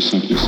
Just simply